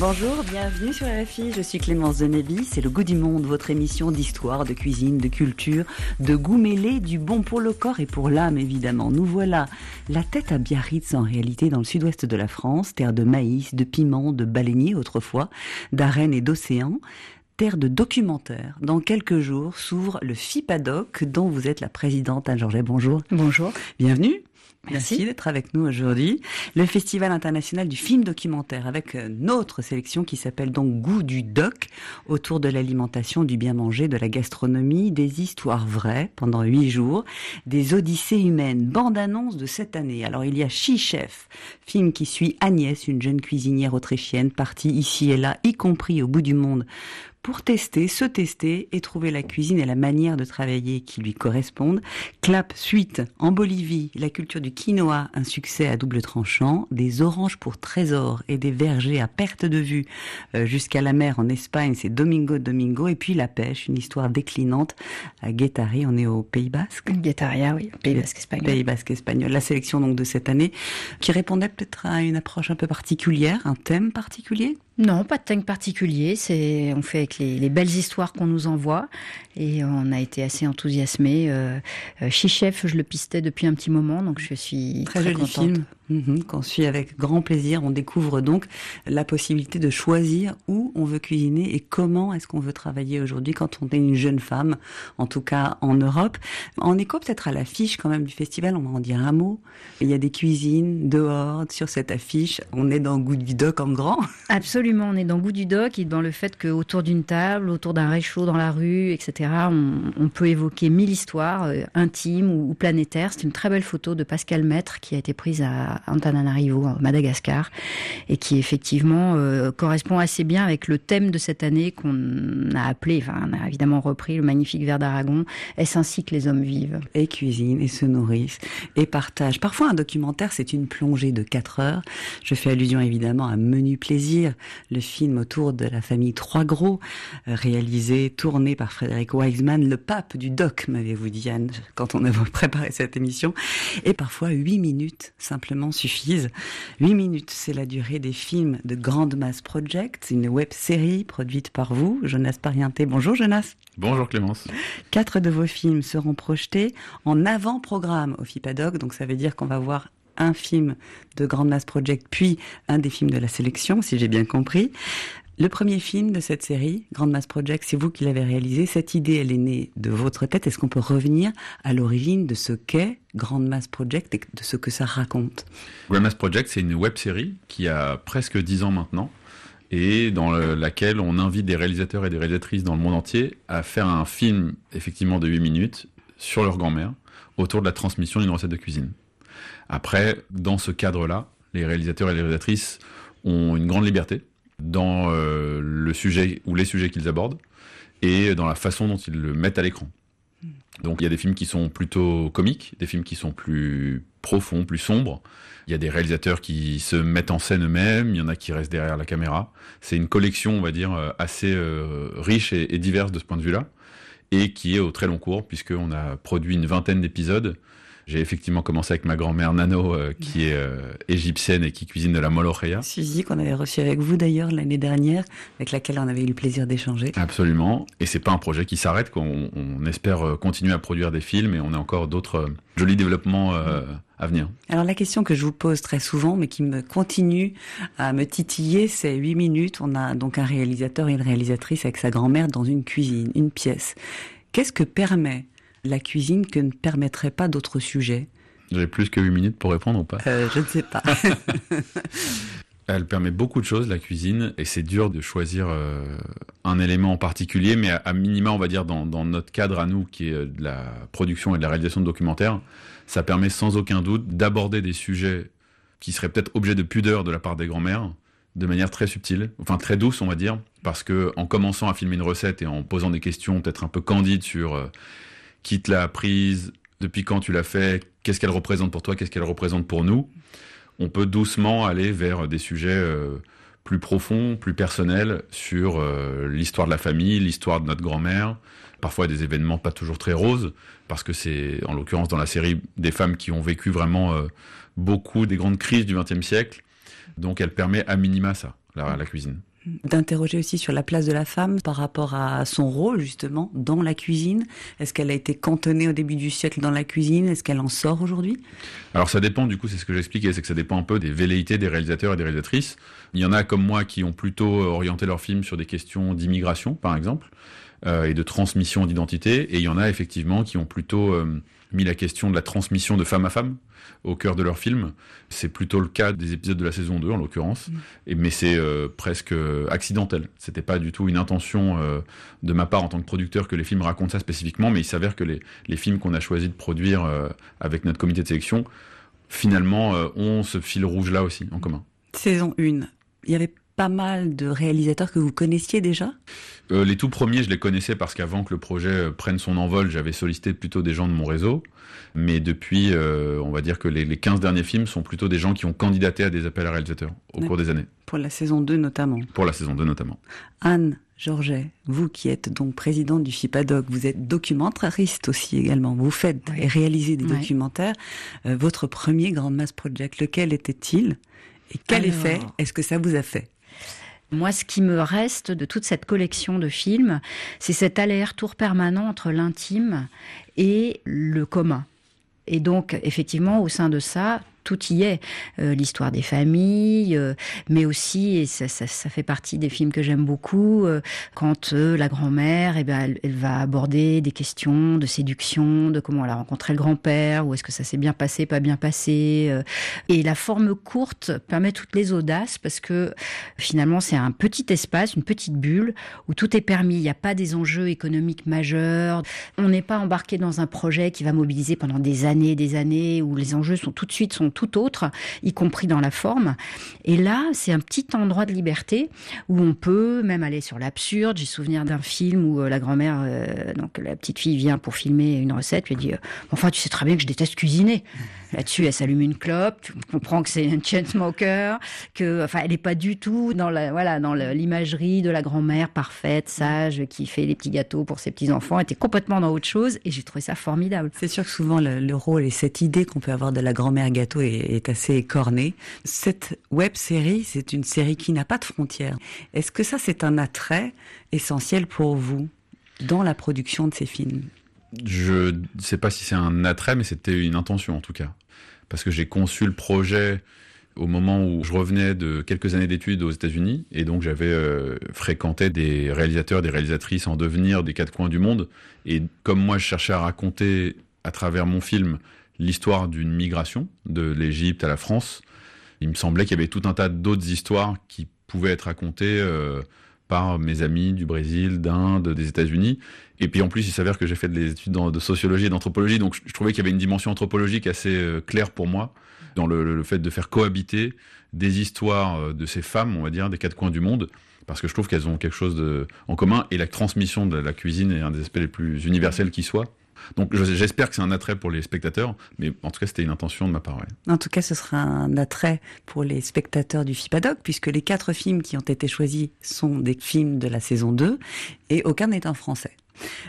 Bonjour, bienvenue sur RFI, je suis Clémence Denebi, c'est le goût du monde, votre émission d'histoire, de cuisine, de culture, de goût mêlé, du bon pour le corps et pour l'âme évidemment. Nous voilà la tête à Biarritz en réalité dans le sud-ouest de la France, terre de maïs, de piment, de baleiniers autrefois, d'arènes et d'océans terre de documentaires. Dans quelques jours s'ouvre le FIPADOC dont vous êtes la présidente Anne Georget. Bonjour. Bonjour. Bienvenue. Merci, d'être avec nous aujourd'hui. Le Festival international du film documentaire avec euh, notre sélection qui s'appelle donc Goût du doc autour de l'alimentation, du bien manger, de la gastronomie, des histoires vraies pendant huit jours, des odyssées humaines, bande-annonce de cette année. Alors il y a She Chef, film qui suit Agnès, une jeune cuisinière autrichienne partie ici et là, y compris au bout du monde pour tester, se tester et trouver la cuisine et la manière de travailler qui lui correspondent. Clap suite en Bolivie, la culture du quinoa, un succès à double tranchant, des oranges pour trésor et des vergers à perte de vue euh, jusqu'à la mer en Espagne, c'est Domingo Domingo et puis la pêche, une histoire déclinante à Guétari, on est au Pays Basque. Guétaria, oui, Pays Basque espagnol. Pays Basque espagnol. La sélection donc de cette année qui répondait peut-être à une approche un peu particulière, un thème particulier? Non, pas de thème particulier. C'est on fait avec les, belles histoires qu'on nous envoie et on a été assez enthousiasmés. Euh, euh Chichef, je le pistais depuis un petit moment, donc je suis très, film. Mhm, qu'on suit avec grand plaisir. On découvre donc la possibilité de choisir où on veut cuisiner et comment est-ce qu'on veut travailler aujourd'hui quand on est une jeune femme, en tout cas en Europe. En écho peut-être à l'affiche quand même du festival, on va en dire un mot. Il y a des cuisines dehors sur cette affiche. On est dans Goût du Doc en grand. Absolument, on est dans Goût du Doc et dans le fait qu'autour d'une table, autour d'un réchaud dans la rue, etc., on, peut évoquer mille histoires euh, intimes ou, ou planétaires. C'est une très belle photo de Pascal Maître qui a été prise à, Antananarivo, Madagascar, et qui effectivement euh, correspond assez bien avec le thème de cette année qu'on a appelé, enfin on a évidemment repris le magnifique vers d'Aragon, est-ce ainsi que les hommes vivent? Et cuisinent, et se nourrissent, et partagent. Parfois un documentaire c'est une plongée de 4 heures. Je fais allusion évidemment à Menu Plaisir, le film autour de la famille Trois Gros, euh, réalisé, tourné par Frédéric Wiseman, le pape du doc, m'avez-vous dit Anne, quand on a préparé cette émission. Et parfois 8 minutes simplement suffisent. 8 minutes, c'est la durée des films de Grande Masse Project, une web série produite par vous, Jonas Parienté. Bonjour Jonas. Bonjour Clémence. Quatre de vos films seront projetés en avant-programme au FIPADOC, donc ça veut dire qu'on va voir un film de Grande Masse Project, puis un des films de la sélection, si j'ai bien compris. Le premier film de cette série, Grande Mass Project, c'est vous qui l'avez réalisé. Cette idée, elle est née de votre tête. Est-ce qu'on peut revenir à l'origine de ce qu'est Grande Mass Project et de ce que ça raconte? Grande Mass Project, c'est une web série qui a presque dix ans maintenant et dans laquelle on invite des réalisateurs et des réalisatrices dans le monde entier à faire un film, effectivement, de 8 minutes sur leur grand-mère autour de la transmission d'une recette de cuisine. Après, dans ce cadre-là, les réalisateurs et les réalisatrices ont une grande liberté dans euh, le sujet ou les sujets qu'ils abordent et dans la façon dont ils le mettent à l'écran. Donc il y a des films qui sont plutôt comiques, des films qui sont plus profonds, plus sombres. Il y a des réalisateurs qui se mettent en scène eux-mêmes, il y en a qui restent derrière la caméra. C'est une collection, on va dire, euh, assez euh, riche et, et, diverse de ce point de vue-là, et qui est au très long cours, puisqu'on a produit une vingtaine d'épisodes j'ai effectivement commencé avec ma grand-mère Nano, euh, qui est euh, égyptienne et qui cuisine de la molocheia. Suzy, qu'on avait reçu avec vous d'ailleurs l'année dernière, avec laquelle on avait eu le plaisir d'échanger. Absolument. Et c'est pas un projet qui s'arrête. On, on, espère euh, continuer à produire des films et on a encore d'autres jolis développements à venir. Alors la question que je vous pose très souvent, mais qui me continue à me titiller, c'est 8 minutes. On a donc un réalisateur et une réalisatrice avec sa grand-mère dans une cuisine, une pièce. Qu'est-ce que permet la cuisine que ne permettrait pas d'autres sujets J'ai plus que 8 minutes pour répondre ou pas? Euh, Je ne sais pas. Elle permet beaucoup de choses, la cuisine, et c'est dur de choisir euh, un élément en particulier, mais à, minima, on va dire, dans, notre cadre à nous, qui est euh, de la production et de la réalisation de documentaires, ça permet sans aucun doute d'aborder des sujets qui seraient peut-être objets de pudeur de la part des grands-mères, de manière très subtile, enfin très douce, on va dire, parce que en commençant à filmer une recette et en posant des questions peut-être un peu candides sur qui te l'a apprise, depuis quand tu l'as fait, qu'est-ce qu'elle représente pour toi, qu'est-ce qu'elle représente pour nous. On peut doucement aller vers des sujets euh, plus profonds, plus personnels sur euh, l'histoire de la famille, l'histoire de notre grand-mère, parfois des événements pas toujours très roses, parce que c'est en l'occurrence dans la série des femmes qui ont vécu vraiment euh, beaucoup des grandes crises du XXe siècle. Donc elle permet à minima ça, la, la cuisine. D'interroger aussi sur la place de la femme par rapport à son rôle justement dans la cuisine. Est-ce qu'elle a été cantonnée au début du siècle dans la cuisine? Est-ce qu'elle en sort aujourd'hui? Alors ça dépend, du coup, c'est ce que j'expliquais, c'est que ça dépend un peu des velléités des réalisateurs et des réalisatrices. Il y en a comme moi qui ont plutôt orienté leur film sur des questions d'immigration, par exemple, et de transmission d'identité, et il y en a effectivement qui ont plutôt euh, mis la question de la transmission de femme à femme au cœur de leur film. C'est plutôt le cas des épisodes de la saison 2 en l'occurrence, mm. mais c'est euh, presque accidentel. C'était pas du tout une intention euh, de ma part en tant que producteur que les films racontent ça spécifiquement, mais il s'avère que les, les films qu'on a choisi de produire euh, avec notre comité de sélection finalement ont ce fil rouge là aussi en commun. Saison 1, il y avait pas mal de réalisateurs que vous connaissiez déjà? Euh, Les tout premiers, je les connaissais parce qu'avant que le projet euh, prenne son envol, j'avais sollicité plutôt des gens de mon réseau. Mais depuis, euh, on va dire que les, les 15 derniers films sont plutôt des gens qui ont candidaté à des appels à réalisateurs au cours des années. Pour la saison 2 notamment. Pour la saison 2 notamment. Anne Georget, vous qui êtes donc présidente du FIPADOC, vous êtes documentariste aussi également. Vous faites et réalisez des documentaires. votre premier Grand Mass Project, lequel était-il? Et quel effet? Est-ce que ça vous a fait? Moi, ce qui me reste de toute cette collection de films, c'est cet aller-retour permanent entre l'intime et le commun. Et donc, effectivement, au sein de ça, tout y est. Euh, l'histoire des familles, euh, mais aussi, et ça, fait partie des films que j'aime beaucoup, euh, quand la grand-mère, eh ben, elle, va aborder des questions de séduction, de comment elle a rencontré le grand-père, ou est-ce que ça s'est bien passé, pas bien passé. et la forme courte permet toutes les audaces, parce que finalement, c'est un petit espace, une petite bulle, où tout est permis. Il n'y a pas des enjeux économiques majeurs. On n'est pas embarqué dans un projet qui va mobiliser pendant des années, des années, où les enjeux sont tout de suite sont tout autre, y compris dans la forme. Et là, c'est un petit endroit de liberté où on peut même aller sur l'absurde. J'ai souvenir d'un film où euh, la grand-mère, euh, donc la petite fille vient pour filmer une recette, lui dit euh, "Enfin, tu sais très bien que je déteste cuisiner." Là-dessus, elle s'allume une clope. Tu comprends que c'est une chain smoker, que, enfin, elle n'est pas du tout dans la, voilà, dans l'imagerie de la grand-mère parfaite, sage, qui fait les petits gâteaux pour ses petits enfants. Elle était complètement dans autre chose, et j'ai trouvé ça formidable. C'est sûr que souvent le, rôle et cette idée qu'on peut avoir de la grand-mère gâteau est, assez écornée. Cette web série, c'est une série qui n'a pas de frontières. Est-ce que ça, c'est un attrait essentiel pour vous dans la production de ces films? Je ne sais pas si c'est un attrait, mais c'était une intention en tout cas. Parce que j'ai conçu le projet au moment où je revenais de quelques années d'études aux États-Unis, et donc j'avais euh, fréquenté des réalisateurs, des réalisatrices en devenir des quatre coins du monde. Et comme moi, je cherchais à raconter à travers mon film l'histoire d'une migration de l'Égypte à la France, il me semblait qu'il y avait tout un tas d'autres histoires qui pouvaient être racontées. Euh, par mes amis du Brésil, d'Inde, des États-Unis. Et puis en plus, il s'avère que j'ai fait des études de sociologie et d'anthropologie, donc je, trouvais qu'il y avait une dimension anthropologique assez euh, claire pour moi dans le, fait de faire cohabiter des histoires euh, de ces femmes, on va dire, des quatre coins du monde, parce que je trouve qu'elles ont quelque chose de, en commun, et la transmission de la cuisine est un des aspects les plus universels qui soit. Donc j'espère que c'est un attrait pour les spectateurs, mais en tout cas c'était une intention de ma part. En tout cas, ce sera un attrait pour les spectateurs du FIPADOC, puisque les quatre films qui ont été choisis sont des films de la saison 2, et aucun n'est en français.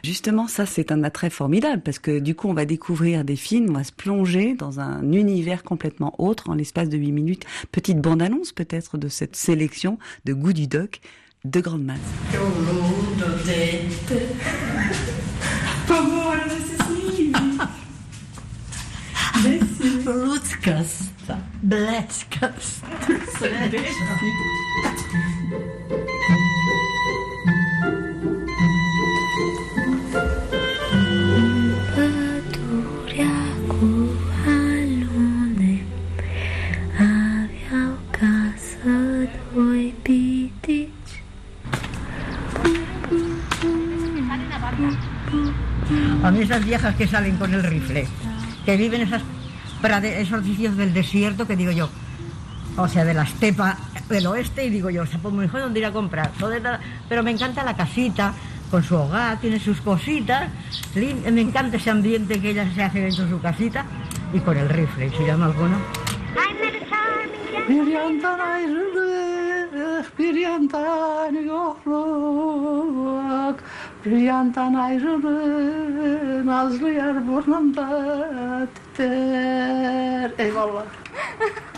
Justement, ça, c'est un attrait formidable parce que du coup, on va découvrir des films, on va se plonger dans un univers complètement autre en l'espace de 8 minutes. Petite bande-annonce peut-être de cette sélection de Goût du Doc de Grande Masse. Blutskast. Blätskast. A mí esas viejas que salen con el rifle, que viven esas esos sitios del desierto que digo yo, o sea, de la estepa del oeste, y digo yo, o sea, pues mejor dónde ir a comprar. Pero me encanta la casita, con su hogar, tiene sus cositas, me encanta ese ambiente que ella se hace dentro de su casita, y con el rifle, se llama alguno. Bir yandan ayrılır, nazlı yar burnumda titrer. Eyvallah.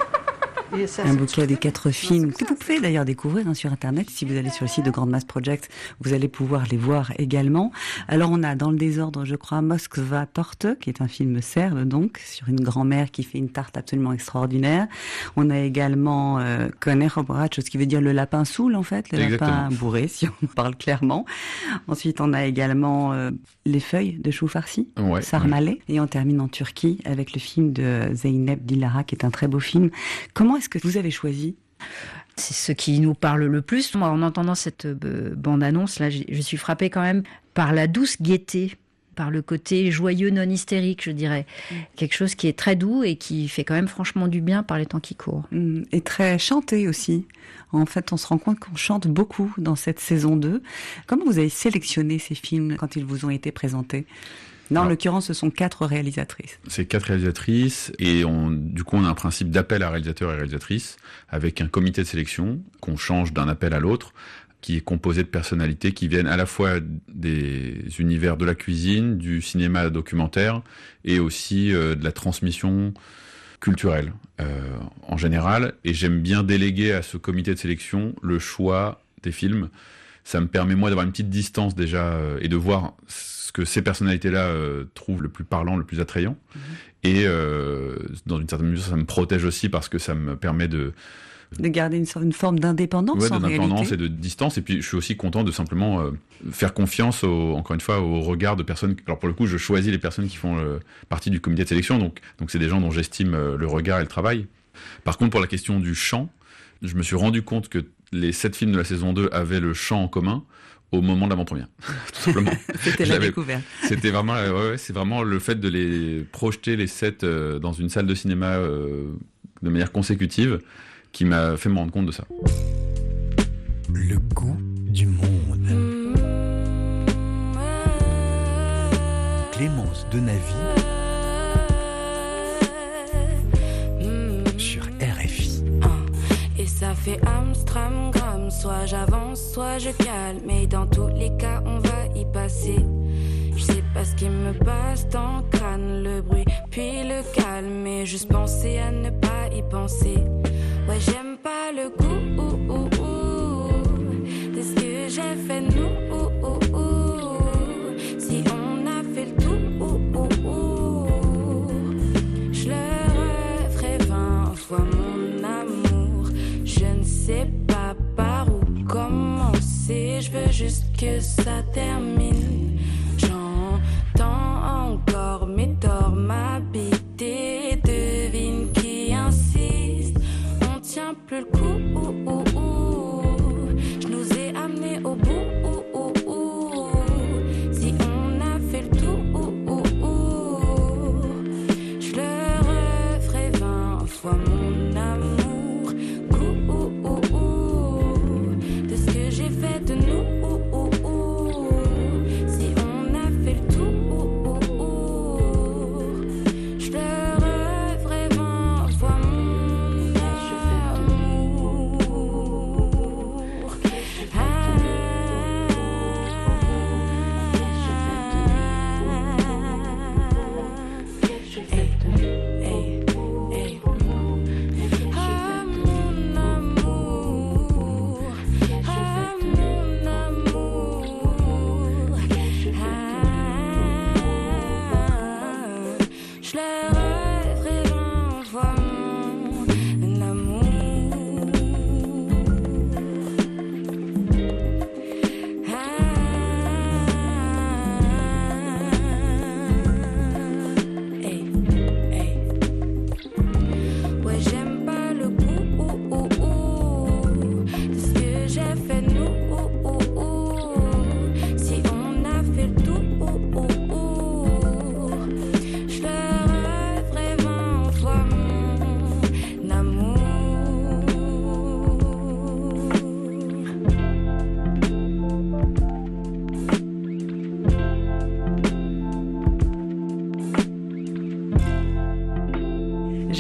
un bouquet des quatre films que vous pouvez d'ailleurs découvrir hein, sur Internet. Si vous allez sur le site de Grand Mass Project, vous allez pouvoir les voir également. Alors on a dans le désordre, je crois, Moskva Torte, qui est un film serbe donc, sur une grand-mère qui fait une tarte absolument extraordinaire. On a également euh, ce qui veut dire le lapin saoul en fait, le lapin bourré si on parle clairement. Ensuite on a également euh, Les feuilles de chou farci, ouais, Sarmalé. Et on termine en Turquie avec le film de Zeynep Dilara qui est un très beau film. Comment est-ce que vous avez choisi? C'est ce qui nous parle le plus. Moi, en entendant cette euh, bande-annonce, là, je suis frappée quand même par la douce gaieté par le côté joyeux non hystérique, je dirais. Mm. Quelque chose qui est très doux et qui fait quand même franchement du bien par les temps qui courent. Mm. Et très chanté aussi. En fait, on se rend compte qu'on chante beaucoup dans cette saison 2. Comment vous avez sélectionné ces films quand ils vous ont été présentés? Là, en l'occurrence, ce sont quatre réalisatrices. C'est quatre réalisatrices et on, du coup, on a un principe d'appel à réalisateurs et réalisatrices avec un comité de sélection qu'on change d'un appel à l'autre qui est composé de personnalités qui viennent à la fois des univers de la cuisine, du cinéma documentaire et aussi euh, de la transmission culturelle euh, en général. Et j'aime bien déléguer à ce comité de sélection le choix des films. Ça me permet moi d'avoir une petite distance déjà euh, et de voir que ces personnalités-là euh, trouvent le plus parlant, le plus attrayant. Mhm. Et euh, dans une certaine mesure, ça me protège aussi parce que ça me permet de de garder une, une forme d'indépendance. Ouais, d'indépendance et de distance. Et puis, je suis aussi content de simplement euh, faire confiance, au, encore une fois, au regard de personnes. Alors, pour le coup, je choisis les personnes qui font partie du comité de sélection. Donc, donc c'est des gens dont j'estime le regard et le travail. Par contre, pour la question du chant, je me suis rendu compte que les sept films de la saison 2 avaient le chant en commun au moment de l'avant-première, tout simplement. C'était la découverte. C'était vraiment, ouais, c'est vraiment le fait de les projeter les sept euh, dans une salle de cinéma euh, de manière consécutive qui m'a fait me rendre compte de ça. Le goût du monde. Clémence de fait Amstram Soit j'avance, soit je calme. Mais dans tous les cas, on va y passer. Je sais pas ce qui me passe dans le crâne, le bruit, puis le calme. Mais juste penser à ne pas y penser. Ouais, j'aime pas le goût de ce que j'ai fait, nous? Si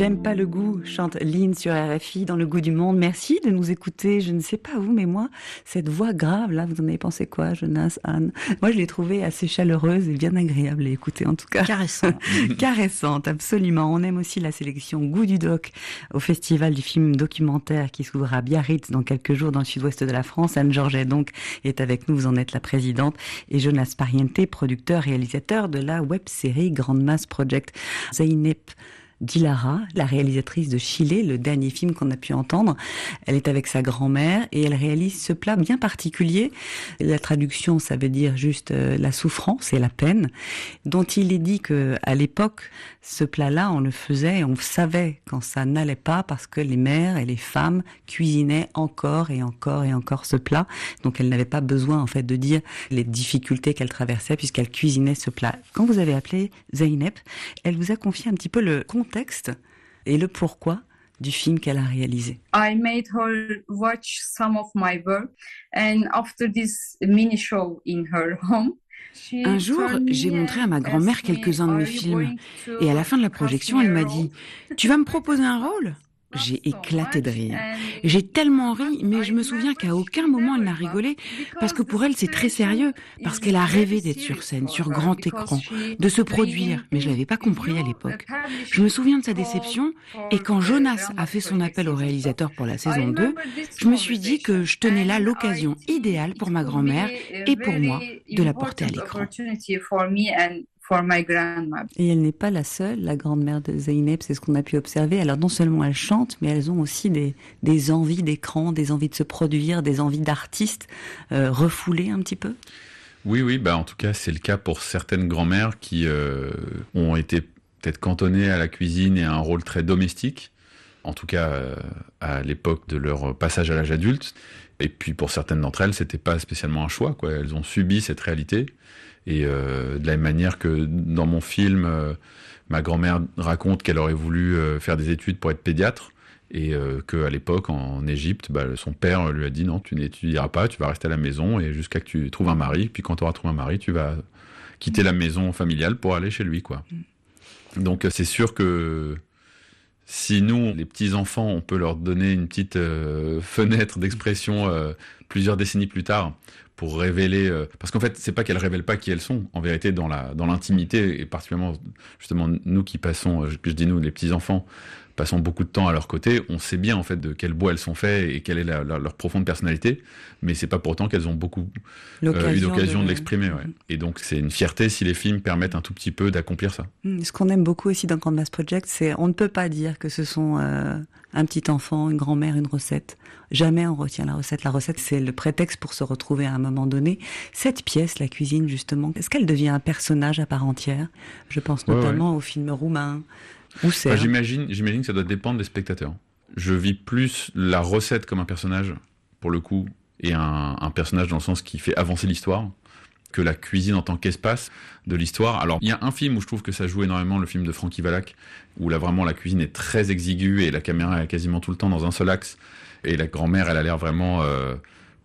J'aime pas le goût, chante Lynn sur RFI dans le goût du monde. Merci de nous écouter. Je ne sais pas vous, mais moi, cette voix grave, là, vous en avez pensé quoi, Jonas, Anne? Moi, je l'ai trouvée assez chaleureuse et bien agréable à écouter, en tout cas. Caressante. Caressante, absolument. On aime aussi la sélection Goût du Doc au Festival du film documentaire qui s'ouvre à Biarritz dans quelques jours dans le sud-ouest de la France. Anne Georget, donc, est avec nous. Vous en êtes la présidente. Et Jonas Pariente, producteur, réalisateur de la web série Grande Mass Project. Zeynep Dilara, la réalisatrice de Chile, le dernier film qu'on a pu entendre. Elle est avec sa grand-mère et elle réalise ce plat bien particulier. La traduction, ça veut dire juste euh, la souffrance et la peine, dont il est dit que à l'époque, ce plat-là, on le faisait on savait quand ça n'allait pas parce que les mères et les femmes cuisinaient encore et encore et encore ce plat. Donc elle n'avait pas besoin en fait de dire les difficultés qu'elle traversait puisqu'elle cuisinait ce plat. Quand vous avez appelé Zeynep, elle vous a confié un petit peu le contexte et le pourquoi du film qu'elle a réalisé. I made her watch some of my work and after this mini show in her home un jour, j'ai montré à ma grand-mère quelques-uns de mes films et à la fin de la projection, elle m'a dit ⁇ Tu vas me proposer un rôle ?⁇ j'ai éclaté de rire. J'ai tellement ri, mais je me souviens qu'à aucun moment elle n'a rigolé, parce que pour elle c'est très sérieux, parce qu'elle a rêvé d'être sur scène, sur grand écran, de se produire, mais je l'avais pas compris à l'époque. Je me souviens de sa déception, et quand Jonas a fait son appel au réalisateur pour la saison 2, je me suis dit que je tenais là l'occasion idéale pour ma grand-mère et pour moi de la porter à l'écran. Et elle n'est pas la seule, la grande-mère de Zeynep, c'est ce qu'on a pu observer. Alors non seulement elles chantent, mais elles ont aussi des, des envies d'écran, des envies de se produire, des envies d'artistes euh, refoulées un petit peu? Oui, oui, bah en tout cas c'est le cas pour certaines grand-mères qui euh, ont été peut-être cantonnées à la cuisine et à un rôle très domestique, en tout cas euh, à l'époque de leur passage à l'âge adulte. Et puis pour certaines d'entre elles, c'était pas spécialement un choix, quoi. Elles ont subi cette réalité. Et euh, de la même manière que dans mon film, euh, ma grand-mère raconte qu'elle aurait voulu euh, faire des études pour être pédiatre et qu'à l'époque en Égypte, bah, son père lui a dit non, tu n'étudieras pas, tu vas rester à la maison et jusqu'à que tu trouves un mari. Puis quand tu auras trouvé un mari, tu vas quitter la maison familiale pour aller chez lui, quoi. Donc c'est sûr que si nous, les petits enfants, on peut leur donner une petite fenêtre d'expression plusieurs décennies plus tard pour révéler euh, parce qu'en fait c'est pas qu'elles révèlent pas qui elles sont. En vérité dans la dans l'intimité et particulièrement justement nous qui passons je, je dis nous les petits passons beaucoup de temps à leur côté on sait bien en fait de quel bois elles sont faites et quelle est leur profonde personnalité mais c'est pas pourtant qu'elles ont beaucoup euh, eu l'occasion de, l'exprimer ouais. Mm-hmm. et donc c'est une fierté si les films permettent un tout petit peu d'accomplir ça mm, ce qu'on aime beaucoup aussi dans Grand Mass Project c'est on ne peut pas dire que ce sont euh, un petit enfant une grand-mère une recette Jamais on retient la recette. La recette, c'est le prétexte pour se retrouver à un moment donné. Cette pièce, la cuisine, justement, est-ce qu'elle devient un personnage à part entière? Je pense notamment au film roumain. Bah, J'imagine, j'imagine que ça doit dépendre des spectateurs. Je vis plus la recette comme un personnage, pour le coup, et un, un personnage dans le sens qui fait avancer l'histoire que la cuisine en tant qu'espace de l'histoire. Alors, il y a un film où je trouve que ça joue énormément, le film de Frankie Valak, où là vraiment la cuisine est très exiguë et la caméra est quasiment tout le temps dans un seul axe. Et la grand-mère, elle a l'air vraiment euh,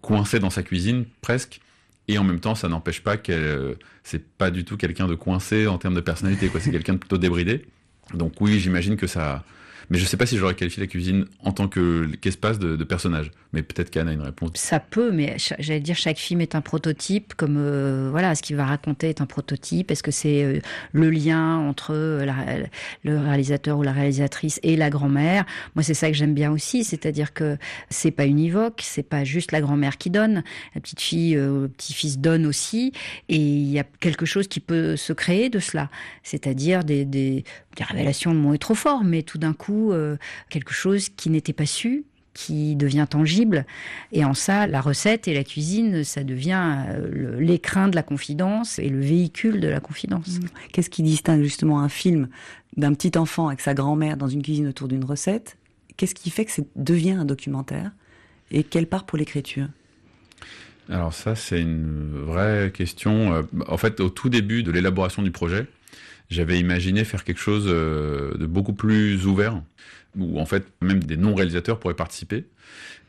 coincée dans sa cuisine, presque. Et en même temps, ça n'empêche pas qu'elle, euh, c'est pas du tout quelqu'un de coincé en termes de personnalité, quoi. C'est quelqu'un de plutôt débridé. Donc oui, j'imagine que ça, mais je sais pas si j'aurais qualifié la cuisine en tant qu'espace de, de, personnage. Mais peut-être qu'Anne a une réponse. Ça peut, mais j'allais dire chaque film est un prototype. Comme euh, voilà, ce qu'il va raconter est un prototype. Est-ce que c'est euh, le lien entre euh, le réalisateur ou la réalisatrice et la grand-mère? Moi, c'est ça que j'aime bien aussi, c'est-à-dire que c'est pas univoque, c'est pas juste la grand-mère qui donne. La petite fille, le petit-fils donne aussi, et il y a quelque chose qui peut se créer de cela, c'est-à-dire des, des, révélations. Le mot est trop fort, mais tout d'un coup quelque chose qui n'était pas su, qui devient tangible. Et en ça, la recette et la cuisine, ça devient euh, l'écrin de la confidence et le véhicule de la confidence. Mmh. Qu'est-ce qui distingue justement un film d'un petit enfant avec sa grand-mère dans une cuisine autour d'une recette? Qu'est-ce qui fait que ça devient un documentaire? Et quelle part pour l'écriture? Alors ça, c'est une vraie question. Euh, en fait, au tout début de l'élaboration du projet, j'avais imaginé faire quelque chose euh, de beaucoup plus ouvert, où en fait même des non-réalisateurs pourraient participer.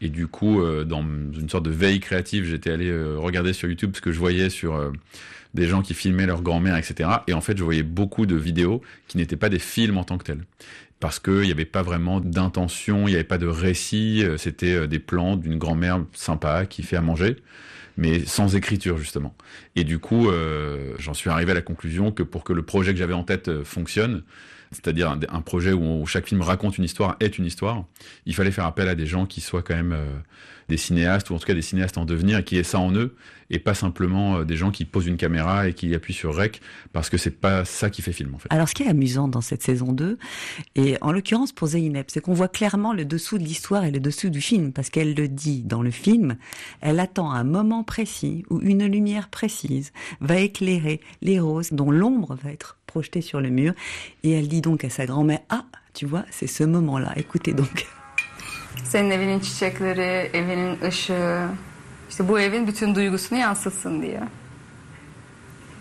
Et du coup, euh, dans une sorte de veille créative, j'étais allé euh, regarder sur YouTube ce que je voyais sur des gens qui filmaient leur grand-mère, etc. Et en fait, je voyais beaucoup de vidéos qui n'étaient pas des films en tant que tels. Parce qu'il n'y avait pas vraiment d'intention, il n'y avait pas de récit, euh, c'était euh, des plans d'une grand-mère sympa qui fait à manger, mais sans écriture justement. Et du coup, euh, j'en suis arrivé à la conclusion que pour que le projet que j'avais en tête fonctionne, c'est-à-dire un, projet où, chaque film raconte une histoire, est une histoire, il fallait faire appel à des gens qui soient quand même des cinéastes, ou en tout cas des cinéastes en devenir, et qui aient ça en eux, et pas simplement euh, des gens qui posent une caméra et qui appuient sur rec, parce que c'est pas ça qui fait film en fait. Alors ce qui est amusant dans cette saison 2, et en l'occurrence pour Zeynep, c'est qu'on voit clairement le dessous de l'histoire et le dessous du film, parce qu'elle le dit dans le film, elle attend un moment précis où une lumière précise va éclairer les roses dont l'ombre va être projetée sur le mur, et elle dit donc à sa grand-mère, ah, tu vois, c'est ce moment-là, écoutez donc. Senin evinin çiçekleri, evinin ışığı, işte bu evin bütün duygusunu yansıtsın diye.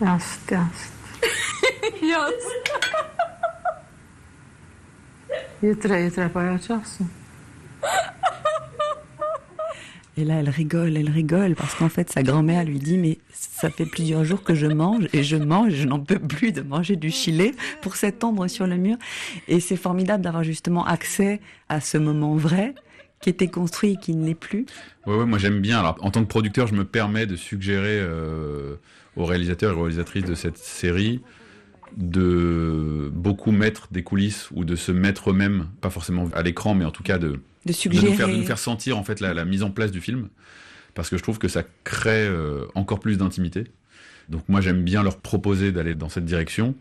Yansıt, yansıt. yansıt. Et là, elle rigole, elle rigole, parce qu'en fait, sa grand-mère lui dit, mais ça fait plusieurs jours que je mange, et je mange, je n'en peux plus de manger du chilé pour cette ombre sur le mur. Et c'est formidable d'avoir justement accès à ce moment vrai, qui était construit et qui ne l'est plus. Oui, moi j'aime bien. Alors, en tant que producteur, je me permets de suggérer euh, aux réalisateurs et réalisatrices de cette série de beaucoup mettre des coulisses ou de se mettre eux-mêmes, pas forcément à l'écran, mais en tout cas de, de, suggérer. De, nous faire, sentir en fait la, mise en place du film, parce que je trouve que ça crée euh, encore plus d'intimité. Donc moi j'aime bien leur proposer d'aller dans cette direction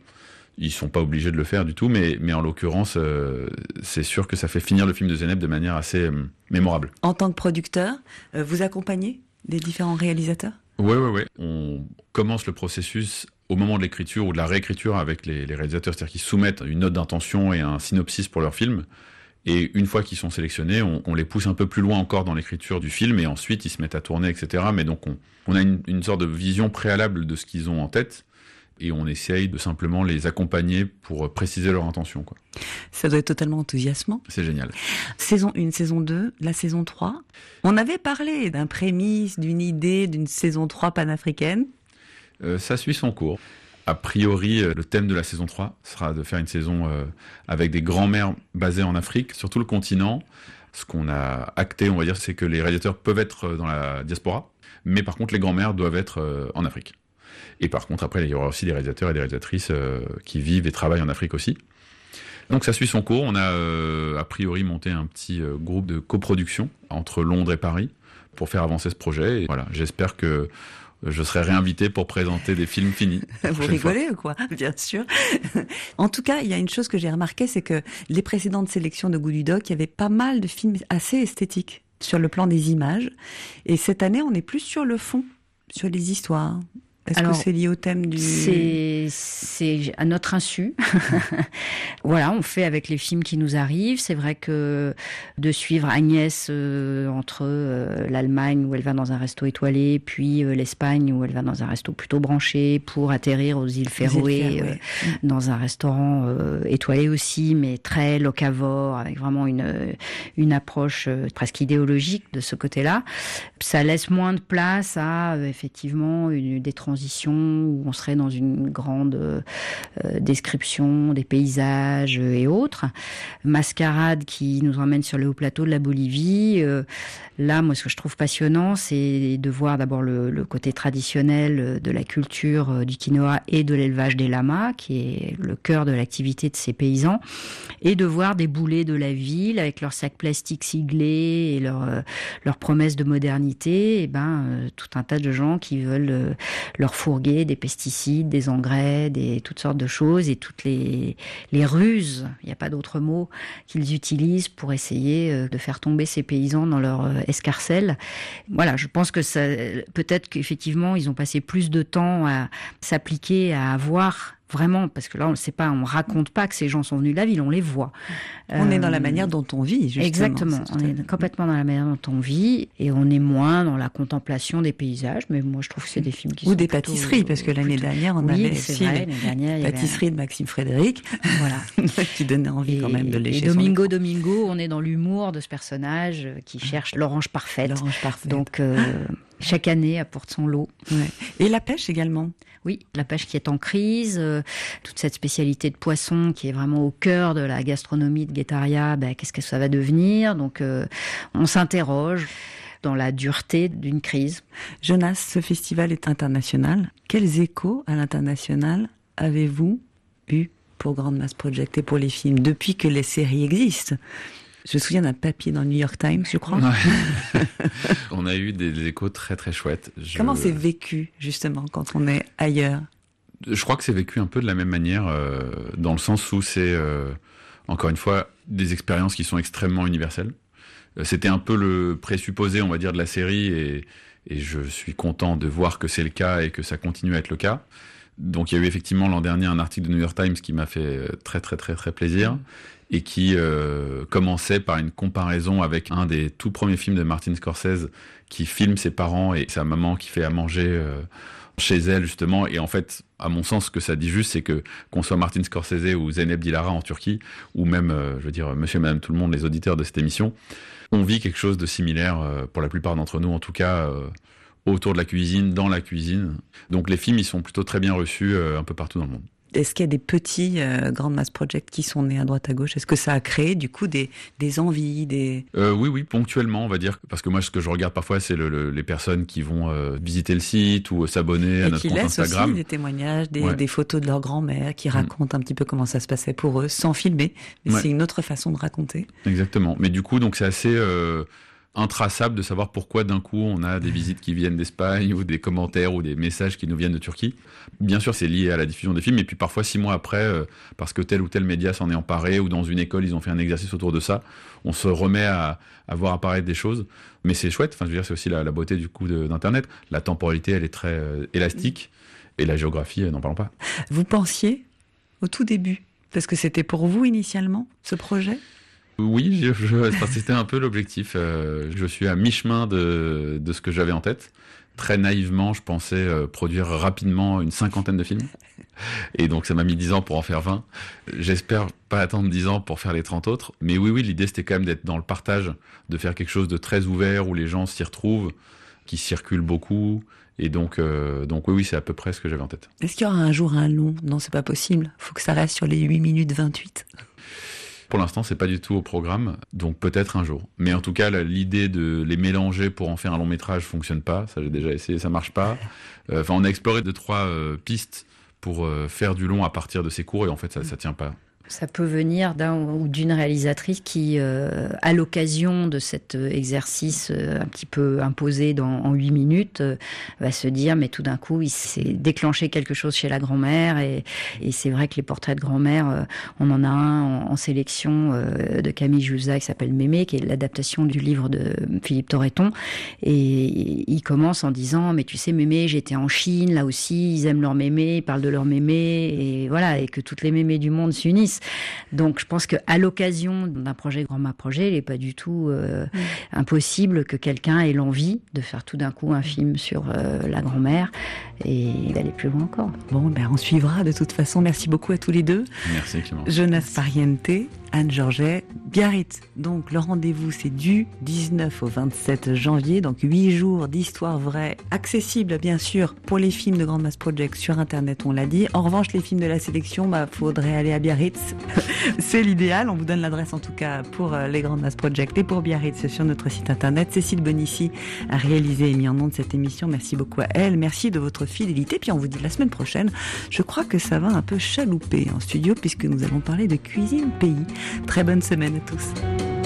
ils sont pas obligés de le faire du tout, mais, mais en l'occurrence, euh, c'est sûr que ça fait finir le film de Zeynep de manière assez euh, mémorable. En tant que producteur, vous accompagnez les différents réalisateurs? Oui, oui, oui. On commence le processus au moment de l'écriture ou de la réécriture avec les, réalisateurs, c'est-à-dire qu'ils soumettent une note d'intention et un synopsis pour leur film. Et une fois qu'ils sont sélectionnés, on, les pousse un peu plus loin encore dans l'écriture du film et ensuite ils se mettent à tourner, etc. Mais donc on, on a une, une sorte de vision préalable de ce qu'ils ont en tête et on essaye de simplement les accompagner pour préciser leur intention. Quoi. Ça doit être totalement enthousiasmant. C'est génial. Saison 1, saison 2, la saison 3. On avait parlé d'un prémisse, d'une idée, d'une saison 3 panafricaine. Euh, ça suit son cours. A priori, euh, le thème de la saison 3 sera de faire une saison euh, avec des grands-mères basées en Afrique, sur tout le continent. Ce qu'on a acté, on va dire, c'est que les réalisateurs peuvent être dans la diaspora, mais par contre, les grands-mères doivent être en Afrique. Et par contre, après, il y aura aussi des réalisateurs et des réalisatrices qui vivent et travaillent en Afrique aussi. Donc ça suit son cours. On a euh, a priori monté un petit groupe de coproduction entre Londres et Paris pour faire avancer ce projet. Et voilà, j'espère que je serai réinvité pour présenter des films finis. Vous rigolez ou quoi? Bien sûr. en tout cas, il y a une chose que j'ai remarqué, c'est que les précédentes sélections de Goût du Doc, il y avait pas mal de films assez esthétiques sur le plan des images. Et cette année, on est plus sur le fond, sur les histoires, est-ce que c'est lié au thème du... C'est à notre insu. voilà, on fait avec les films qui nous arrivent. C'est vrai que de suivre Agnès euh, entre euh, l'Allemagne où elle va dans un resto étoilé, puis euh, l'Espagne où elle va dans un resto plutôt branché pour atterrir aux îles Féroé, dans un restaurant étoilé aussi, mais très locavore, avec vraiment une, une approche presque idéologique de ce côté-là. Ça laisse moins de place à effectivement une, des transitions où on serait dans une grande euh, description des paysages et autres. Mascarade qui nous emmène sur le haut plateau de la Bolivie. Euh, là, moi, ce que je trouve passionnant, c'est de voir d'abord le, côté traditionnel de la culture euh, du quinoa et de l'élevage des lamas, qui est le cœur de l'activité de ces paysans, et de voir des boulets de la ville avec leurs sacs plastiques siglés et leurs leur promesses de modernité, et ben tout un tas de gens qui veulent leur fourguer des pesticides, des engrais, des toutes sortes de choses et toutes les, les ruses, il n'y a pas d'autre mot, qu'ils utilisent pour essayer euh, de faire tomber ces paysans dans leur euh, escarcelle. Voilà, je pense que ça, peut-être qu'effectivement, ils ont passé plus de temps à s'appliquer à avoir Vraiment, parce que là, on ne sait pas, on raconte pas que ces gens sont venus de la ville, on les voit. On est dans la euh, manière dont on vit, justement. Exactement, on est complètement dans la manière dont on vit, et on est moins dans la contemplation des paysages, mais moi je trouve que c'est des films qui Ou sont des pâtisseries, parce que l'année dernière, on avait aussi vrai, les pâtisseries de Maxime Frédéric, voilà, qui donnait envie quand même de lécher. Et Domingo Domingo, on est dans l'humour de ce personnage qui cherche l'orange parfaite. L'orange parfaite. Donc, euh, chaque année apporte son lot. Et la pêche également oui, la pêche qui est en crise, euh, toute cette spécialité de poisson qui est vraiment au cœur de la gastronomie de Guétaria, ben, qu'est-ce que ça va devenir? Donc euh, on s'interroge dans la dureté d'une crise. Jonas, ce festival est international. Quels échos à l'international avez-vous eu pour Grand Mass Project et pour les films depuis que les séries existent? Je me souviens d'un papier dans le New York Times, je crois. on a eu des, échos très très chouettes. Comment c'est vécu justement quand on est ailleurs? Je crois que c'est vécu un peu de la même manière, euh, dans le sens où c'est, euh, encore une fois, des expériences qui sont extrêmement universelles. Euh, c'était un peu le présupposé, on va dire, de la série, et, et je suis content de voir que c'est le cas et que ça continue à être le cas. Donc il y a eu effectivement l'an dernier un article de New York Times qui m'a fait très très très très plaisir et qui euh, commençait par une comparaison avec un des tout premiers films de Martin Scorsese qui filme ses parents et sa maman qui fait à manger euh, chez elle justement. Et en fait à mon sens ce que ça dit juste c'est que qu'on soit Martin Scorsese ou Zeynep Dilara en Turquie ou même euh, je veux dire monsieur et madame tout le monde les auditeurs de cette émission on vit quelque chose de similaire pour la plupart d'entre nous en tout cas autour de la cuisine dans la cuisine. Donc les films ils sont plutôt très bien reçus un peu partout dans le monde est-ce qu'il y a des petits euh, Grand Mass Project qui sont nés à droite à gauche? Est-ce que ça a créé du coup des, des envies des... Euh, oui, oui, ponctuellement, on va dire. Parce que moi, ce que je regarde parfois, c'est le, les personnes qui vont euh, visiter le site ou s'abonner à notre qui compte laissent Instagram. Aussi des témoignages, des, des photos de leur grand-mère qui mm. racontent un petit peu comment ça se passait pour eux, sans filmer. Mais c'est une autre façon de raconter. Exactement. Mais du coup, donc c'est assez euh, intraçable de savoir pourquoi d'un coup on a des visites qui viennent d'Espagne ou des commentaires ou des messages qui nous viennent de Turquie. Bien sûr, c'est lié à la diffusion des films, et puis parfois six mois après, euh, parce que tel ou tel média s'en est emparé ou dans une école ils ont fait un exercice autour de ça, on se remet à, à voir apparaître des choses. Mais c'est chouette. Enfin, je veux dire, c'est aussi la, beauté du coup d'internet. La temporalité, elle est très euh, élastique, et la géographie, euh, n'en parlons pas. Vous pensiez au tout début, parce que c'était pour vous initialement ce projet? Oui, c'était un peu l'objectif. Euh, je suis à mi-chemin de, ce que j'avais en tête. Très naïvement, je pensais euh, produire rapidement une cinquantaine de films. Et donc ça m'a mis dix ans pour en faire 20. J'espère pas attendre dix ans pour faire les 30 autres. Mais oui, oui, l'idée c'était quand même d'être dans le partage, de faire quelque chose de très ouvert où les gens s'y retrouvent, qui circulent beaucoup. Et donc, euh, donc oui, oui, c'est à peu près ce que j'avais en tête. Est-ce qu'il y aura un jour un long? Non, c'est pas possible. Faut que ça reste sur les 8 minutes 28. Pour l'instant, c'est pas du tout au programme, donc peut-être un jour. Mais en tout cas, l'idée de les mélanger pour en faire un long métrage fonctionne pas. Ça, j'ai déjà essayé, ça marche pas. Euh, enfin, on a exploré deux trois euh, pistes pour euh, faire du long à partir de ces cours et en fait, ça, ça tient pas ça peut venir d'un ou d'une réalisatrice qui, euh, à l'occasion de cet euh, exercice euh, un petit peu imposé dans, en huit minutes, va se dire, mais tout d'un coup, il s'est déclenché quelque chose chez la grand-mère. Et, c'est vrai que les portraits de grand-mère, on en a un en, sélection de Camille Jusa qui s'appelle Mémé, qui est l'adaptation du livre de Philippe Torreton. Et il commence en disant, mais tu sais, Mémé, j'étais en Chine, là aussi, ils aiment leur Mémé, ils parlent de leur Mémé, et voilà, et que toutes les Mémés du monde s'unissent. Donc je pense qu'à l'occasion d'un projet Grand Ma Projet, il n'est pas du tout euh, mm. impossible que quelqu'un ait l'envie de faire tout d'un coup un film sur euh, la grand-mère et d'aller plus loin encore. Bon, ben on suivra de toute façon. Merci beaucoup à tous les deux. Merci Clément. Jonas Pariente, Anne Georget, Biarritz. Donc le rendez-vous c'est du 19 au 27 janvier, donc 8 jours d'histoire vraie, accessible bien sûr pour les films de Grand Mass Project sur internet, on l'a dit. En revanche, les films de la sélection, bah faudrait aller à Biarritz. c'est l'idéal. On vous donne l'adresse en tout cas pour euh, les Grand Mass Project et pour Biarritz sur notre site internet. Cécile Bonissi a réalisé et mis en nom de cette émission. Merci beaucoup à elle. Merci de votre fidélité. Puis on vous dit la semaine prochaine. Je crois que ça va un peu chalouper en studio puisque nous allons parler de cuisine pays. Très bonne semaine à tous.